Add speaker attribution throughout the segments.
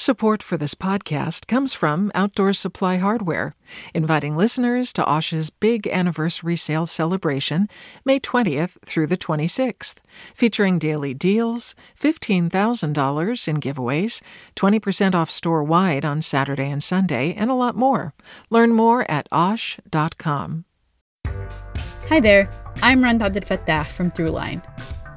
Speaker 1: Support for this podcast comes from Outdoor Supply Hardware, inviting listeners to Osh's big anniversary sale celebration, May 20th through the 26th, featuring daily deals, $15,000 in giveaways, 20% off store wide on Saturday and Sunday, and a lot more. Learn more at osh.com.
Speaker 2: Hi there, I'm Rund Abdelfatah from Throughline.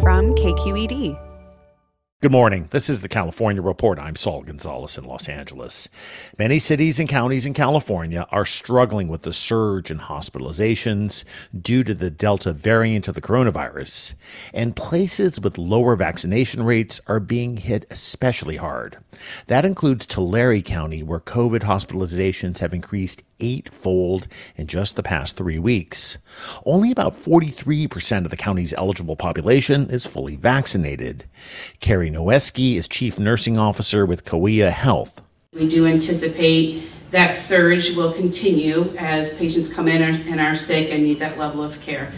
Speaker 3: From KQED.
Speaker 4: Good morning. This is the California Report. I'm Saul Gonzalez in Los Angeles. Many cities and counties in California are struggling with the surge in hospitalizations due to the Delta variant of the coronavirus, and places with lower vaccination rates are being hit especially hard. That includes Tulare County, where COVID hospitalizations have increased eightfold in just the past three weeks. Only about 43% of the county's eligible population is fully vaccinated. Carrie Noeske is Chief Nursing Officer with Kaweah Health.
Speaker 5: We do anticipate that surge will continue as patients come in and are sick and need that level of care.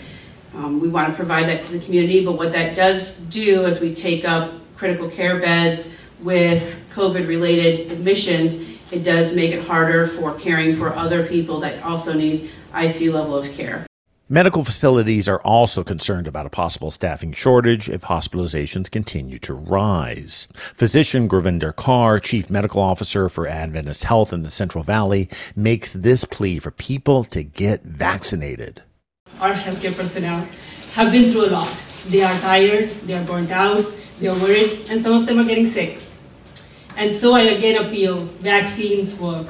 Speaker 5: Um, we want to provide that to the community, but what that does do as we take up critical care beds with COVID related admissions, it does make it harder for caring for other people that also need ICU level of care.
Speaker 4: Medical facilities are also concerned about a possible staffing shortage if hospitalizations continue to rise. Physician Gurvinder Kaur, Chief Medical Officer for Adventist Health in the Central Valley, makes this plea for people to get vaccinated.
Speaker 6: Our healthcare personnel have been through a lot. They are tired, they are burnt out, they are worried, and some of them are getting sick. And so I again appeal vaccines work.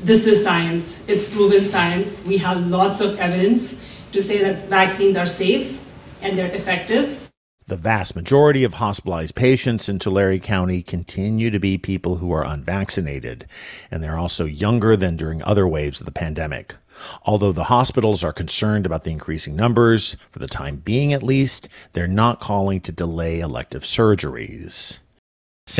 Speaker 6: This is science, it's proven science. We have lots of evidence to say that vaccines are safe and they're effective.
Speaker 4: The vast majority of hospitalized patients in Tulare County continue to be people who are unvaccinated, and they're also younger than during other waves of the pandemic. Although the hospitals are concerned about the increasing numbers, for the time being at least, they're not calling to delay elective surgeries.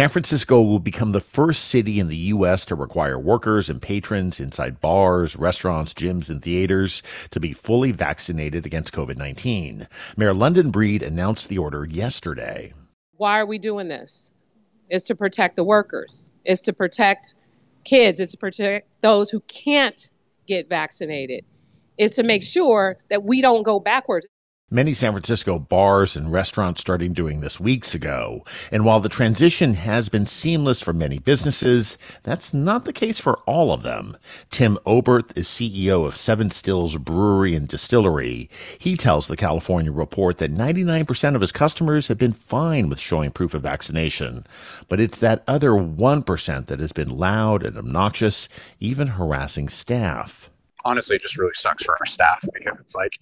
Speaker 4: San Francisco will become the first city in the U.S. to require workers and patrons inside bars, restaurants, gyms, and theaters to be fully vaccinated against COVID 19. Mayor London Breed announced the order yesterday.
Speaker 7: Why are we doing this? It's to protect the workers, it's to protect kids, it's to protect those who can't get vaccinated, it's to make sure that we don't go backwards.
Speaker 4: Many San Francisco bars and restaurants started doing this weeks ago. And while the transition has been seamless for many businesses, that's not the case for all of them. Tim Obert is CEO of Seven Stills Brewery and Distillery. He tells the California Report that 99% of his customers have been fine with showing proof of vaccination. But it's that other 1% that has been loud and obnoxious, even harassing staff.
Speaker 8: Honestly, it just really sucks for our staff because it's like,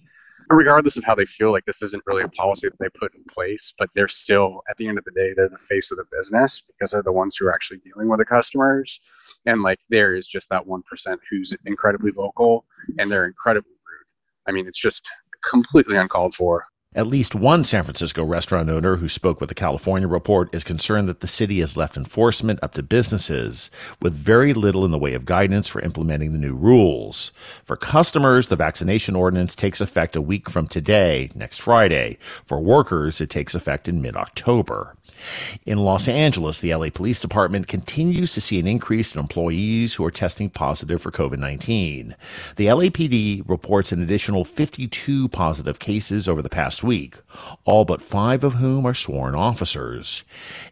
Speaker 8: regardless of how they feel like this isn't really a policy that they put in place but they're still at the end of the day they're the face of the business because they're the ones who are actually dealing with the customers. And like there is just that 1% who's incredibly vocal and they're incredibly rude. I mean it's just completely uncalled for
Speaker 4: at least one San Francisco restaurant owner who spoke with the California Report is concerned that the city has left enforcement up to businesses with very little in the way of guidance for implementing the new rules. For customers, the vaccination ordinance takes effect a week from today, next Friday. For workers, it takes effect in mid October. In Los Angeles, the LA Police Department continues to see an increase in employees who are testing positive for COVID 19. The LAPD reports an additional 52 positive cases over the past week, all but five of whom are sworn officers.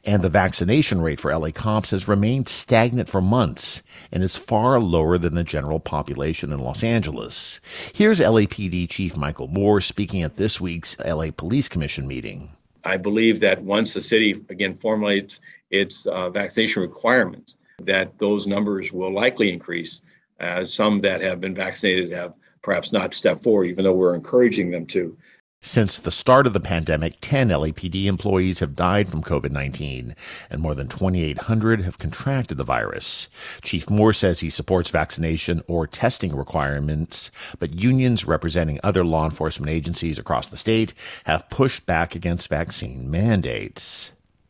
Speaker 4: And the vaccination rate for LA cops has remained stagnant for months and is far lower than the general population in Los Angeles. Here's LAPD Chief Michel Moore speaking at this week's LA Police Commission meeting.
Speaker 9: I believe that once the city again formulates its uh, vaccination requirements, that those numbers will likely increase as some that have been vaccinated have perhaps not stepped forward, even though we're encouraging them to.
Speaker 4: Since the start of the pandemic, 10 LAPD employees have died from COVID 19, and more than 2,800 have contracted the virus. Chief Moore says he supports vaccination or testing requirements, but unions representing other law enforcement agencies across the state have pushed back against vaccine mandates.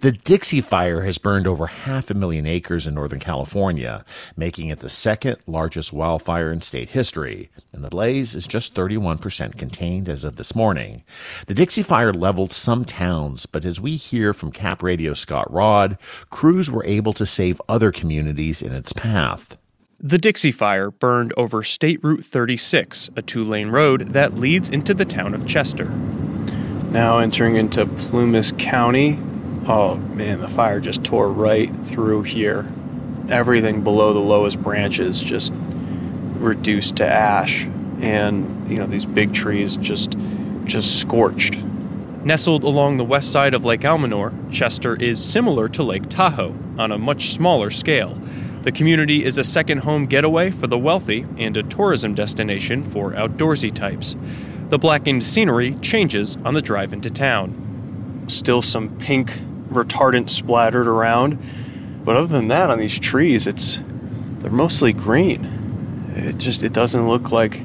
Speaker 4: The Dixie Fire has burned over half a million acres in Northern California, making it the second largest wildfire in state history, and the blaze is just 31% contained as of this morning. The Dixie Fire leveled some towns, but as we hear from Cap Radio Scott Rodd, crews were able to save other communities in its path.
Speaker 10: The Dixie Fire burned over State Route 36, a two lane road that leads into the town of Chester. Now entering into Plumas County, Oh man, the fire just tore right through here. Everything below the lowest branches just reduced to ash and you know these big trees just just scorched. Nestled along the west side of Lake Almanor, Chester is similar to Lake Tahoe on a much smaller scale. The community is a second home getaway for the wealthy and a tourism destination for outdoorsy types. The blackened scenery changes on the drive into town. Still some pink retardant splattered around. But other than that, on these trees, it's they're mostly green. It just it doesn't look like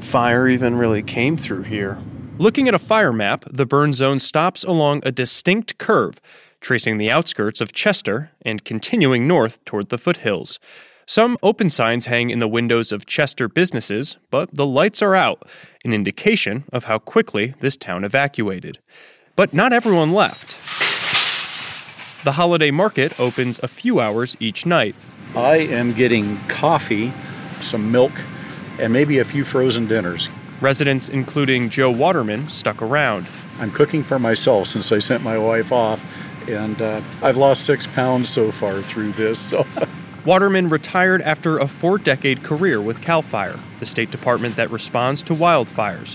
Speaker 10: fire even really came through here. Looking at a fire map, the burn zone stops along a distinct curve, tracing the outskirts of Chester and continuing north toward the foothills. Some open signs hang in the windows of Chester businesses, but the lights are out, an indication of how quickly this town evacuated. But not everyone left. The holiday market opens a few hours each night.
Speaker 11: I am getting coffee, some milk, and maybe a few frozen dinners.
Speaker 10: Residents, including Joe Waterman, stuck around.
Speaker 11: I'm cooking for myself since I sent my wife off, and uh, I've lost six pounds so far through this. So.
Speaker 10: Waterman retired after a four decade career with CAL FIRE, the state department that responds to wildfires.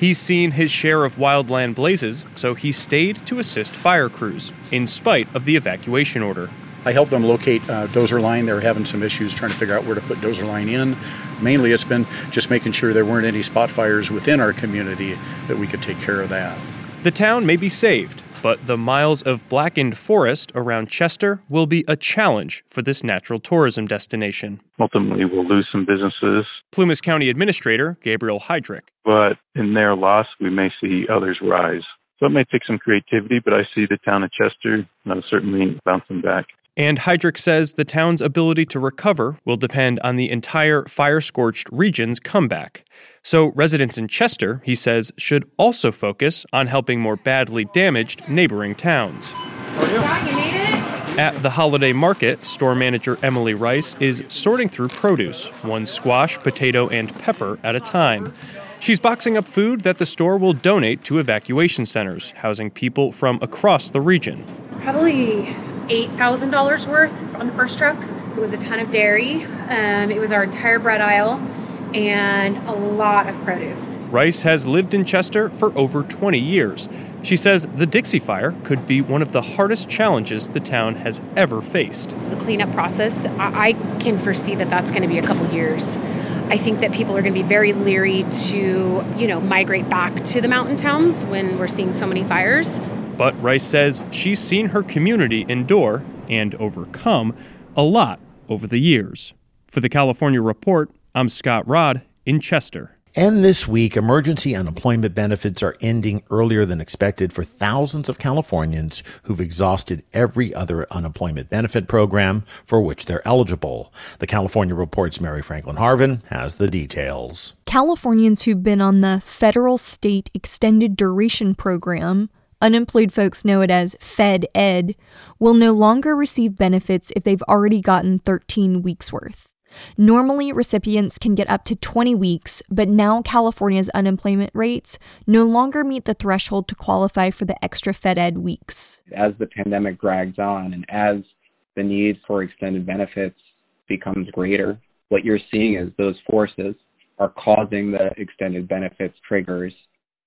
Speaker 10: He's seen his share of wildland blazes, so he stayed to assist fire crews, in spite of the evacuation order.
Speaker 11: I helped them locate uh, dozer line. They were having some issues trying to figure out where to put dozer line in. Mainly, it's been just making sure there weren't any spot fires within our community that we could take care of that.
Speaker 10: The town may be saved, but the miles of blackened forest around Chester will be a challenge for this natural tourism destination.
Speaker 12: Ultimately, we'll lose some businesses.
Speaker 10: Plumas County Administrator Gabriel Hydrick.
Speaker 12: But in their loss, we may see others rise. So it may take some creativity, but I see the town of Chester uh, certainly bouncing back.
Speaker 10: And Hydrick says the town's ability to recover will depend on the entire fire scorched region's comeback. So, residents in Chester, he says, should also focus on helping more badly damaged neighboring towns. At the holiday market, store manager Emily Rice is sorting through produce, one squash, potato, and pepper at a time. She's boxing up food that the store will donate to evacuation centers, housing people from across the region.
Speaker 13: Probably $8,000 worth on the first truck. It was a ton of dairy, um, it was our entire bread aisle, and a lot of produce.
Speaker 10: Rice has lived in Chester for over 20 years. She says the Dixie Fire could be one of the hardest challenges the town has ever faced.
Speaker 13: The cleanup process, I, I can foresee that that's going to be a couple years. I think that people are going to be very leery to, you know, migrate back to the mountain towns when we're seeing so many fires.
Speaker 10: But Rice says she's seen her community endure and overcome a lot over the years. For the California Report, I'm Scott Rodd in Chester.
Speaker 4: And this week, emergency unemployment benefits are ending earlier than expected for thousands of Californians who've exhausted every other unemployment benefit program for which they're eligible. The California Report's Mary Franklin Harvin has the details.
Speaker 14: Californians who've been on the federal state extended duration program unemployed folks know it as Fed Ed, will no longer receive benefits if they've already gotten 13 weeks worth. Normally, recipients can get up to 20 weeks, but now California's unemployment rates no longer meet the threshold to qualify for the extra Fed Ed weeks.
Speaker 15: As the pandemic drags on and as the need for extended benefits becomes greater, what you're seeing is those forces are causing the extended benefits triggers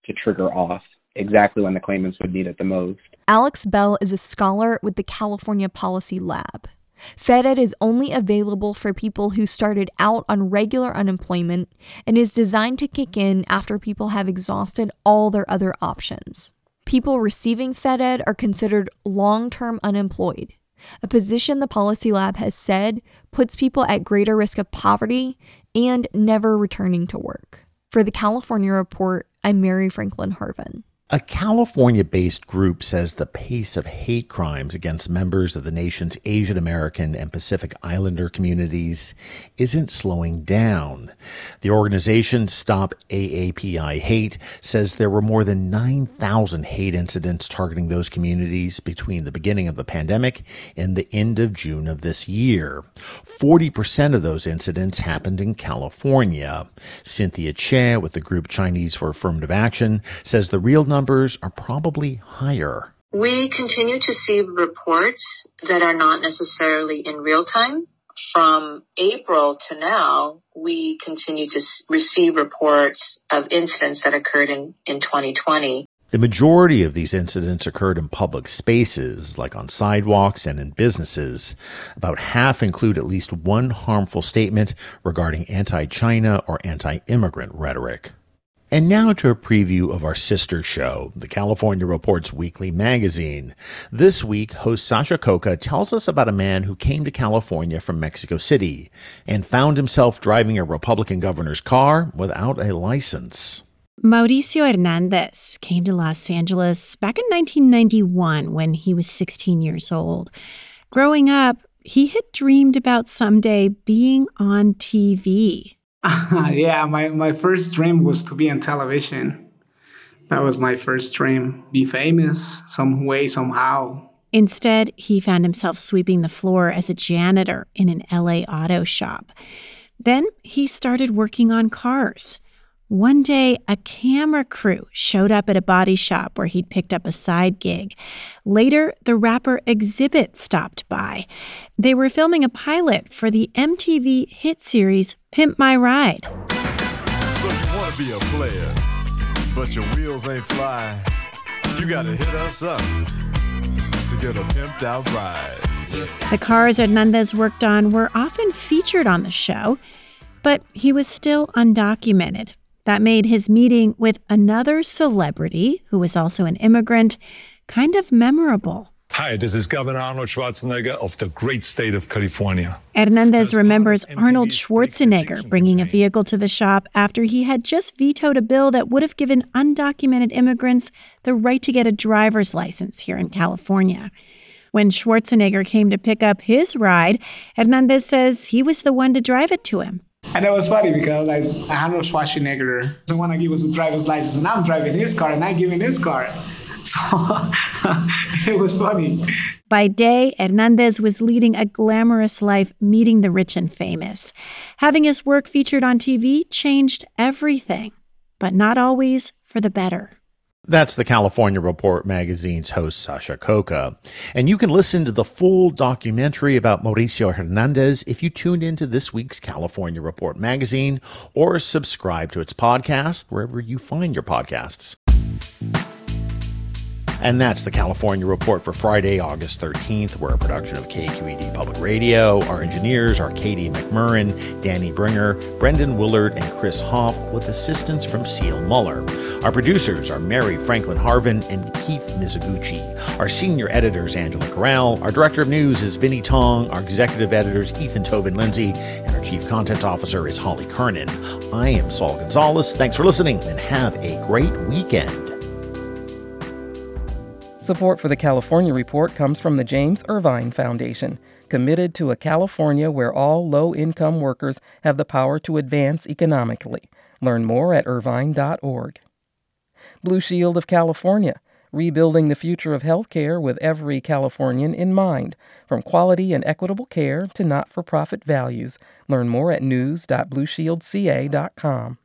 Speaker 15: to trigger off exactly when the claimants would need it the most.
Speaker 14: Alex Bell is a scholar with the California Policy Lab. FedEd is only available for people who started out on regular unemployment and is designed to kick in after people have exhausted all their other options. People receiving FedEd are considered long term unemployed, a position the Policy Lab has said puts people at greater risk of poverty and never returning to work. For the California Report, I'm Mary Franklin Harvin.
Speaker 4: A California based group says the pace of hate crimes against members of the nation's Asian American and Pacific Islander communities isn't slowing down. The organization Stop AAPI Hate says there were more than 9,000 hate incidents targeting those communities between the beginning of the pandemic and the end of June of this year. 40% of those incidents happened in California. Cynthia Che with the group Chinese for Affirmative Action says the real numbers are probably higher.
Speaker 16: We continue to see reports that are not necessarily in real time. From April to now, we continue to receive reports of incidents that occurred in, in 2020.
Speaker 4: The majority of these incidents occurred in public spaces, like on sidewalks and in businesses. About half include at least one harmful statement regarding anti China or anti immigrant rhetoric. And now to a preview of our sister show, the California Reports Weekly Magazine. This week, host Sasha Khokha tells us about a man who came to California from Mexico City and found himself driving a Republican governor's car without a license.
Speaker 17: Mauricio Hernandez came to Los Angeles back in 1991 when he was 16 years old. Growing up, he had dreamed about someday being on TV.
Speaker 18: yeah, my, my first dream was to be on television. That was my first dream. Be famous some way, somehow.
Speaker 17: Instead, he found himself sweeping the floor as a janitor in an LA auto shop. Then he started working on cars. One day, a camera crew showed up at a body shop where he'd picked up a side gig. Later, the rapper Xzibit stopped by. They were filming a pilot for the MTV hit series Pimp My Ride.
Speaker 19: So you want to be a player, but your wheels ain't fly. You got to hit us up to get a pimped out ride.
Speaker 17: The cars Hernandez worked on were often featured on the show, but he was still undocumented. That made his meeting with another celebrity who was also an immigrant kind of memorable.
Speaker 20: Hi, this is Governor Arnold Schwarzenegger of the great state of California.
Speaker 17: Hernandez remembers Arnold Schwarzenegger bringing a vehicle to the shop after he had just vetoed a bill that would have given undocumented immigrants the right to get a driver's license here in California. When Schwarzenegger came to pick up his ride, Hernandez says he was the one to drive it to him.
Speaker 18: And it was funny because like Arnold Schwarzenegger doesn't want to give us a driver's license, and I'm driving his car and I'm giving his car. So it was funny.
Speaker 17: By day, Hernandez was leading a glamorous life, meeting the rich and famous. Having his work featured on TV changed everything, but not always for the better.
Speaker 4: That's the California Report magazine's host, Sasha Khokha. And you can listen to the full documentary about Mauricio Hernandez if you tuned into this week's California Report magazine or subscribe to its podcast wherever you find your podcasts. And that's the California Report for Friday, August 13th. We're a production of KQED Public Radio. Our engineers are Katie McMurrin, Danny Bringer, Brendan Willard, and Chris Hoff, with assistance from Seal Muller. Our producers are Mary Franklin Harvin and Keith Mizuguchi. Our senior editor is Angela Corral. Our director of news is Vinnie Tong. Our executive editors Ethan Tobin Lindsay. And our chief content officer is Holly Kernan. I am Saul Gonzalez. Thanks for listening and have a great weekend.
Speaker 21: Support for the California Report comes from the James Irvine Foundation, committed to a California where all low income workers have the power to advance economically. Learn more at irvine.org. Blue Shield of California, rebuilding the future of healthcare with every Californian in mind, from quality and equitable care to not for profit values. Learn more at news.blueshieldca.com.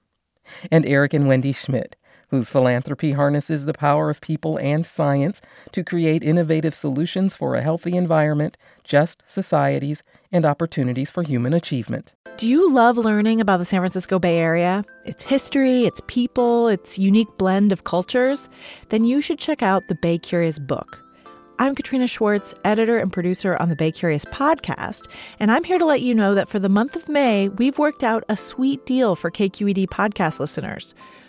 Speaker 21: And Eric and Wendy Schmidt whose philanthropy harnesses the power of people and science to create innovative solutions for a healthy environment, just societies, and opportunities for human achievement.
Speaker 22: Do you love learning about the San Francisco Bay Area? Its history, its people, its unique blend of cultures? Then you should check out the Bay Curious book. I'm Katrina Schwartz, editor and producer on the Bay Curious podcast, and I'm here to let you know that for the month of May, we've worked out a sweet deal for KQED podcast listeners.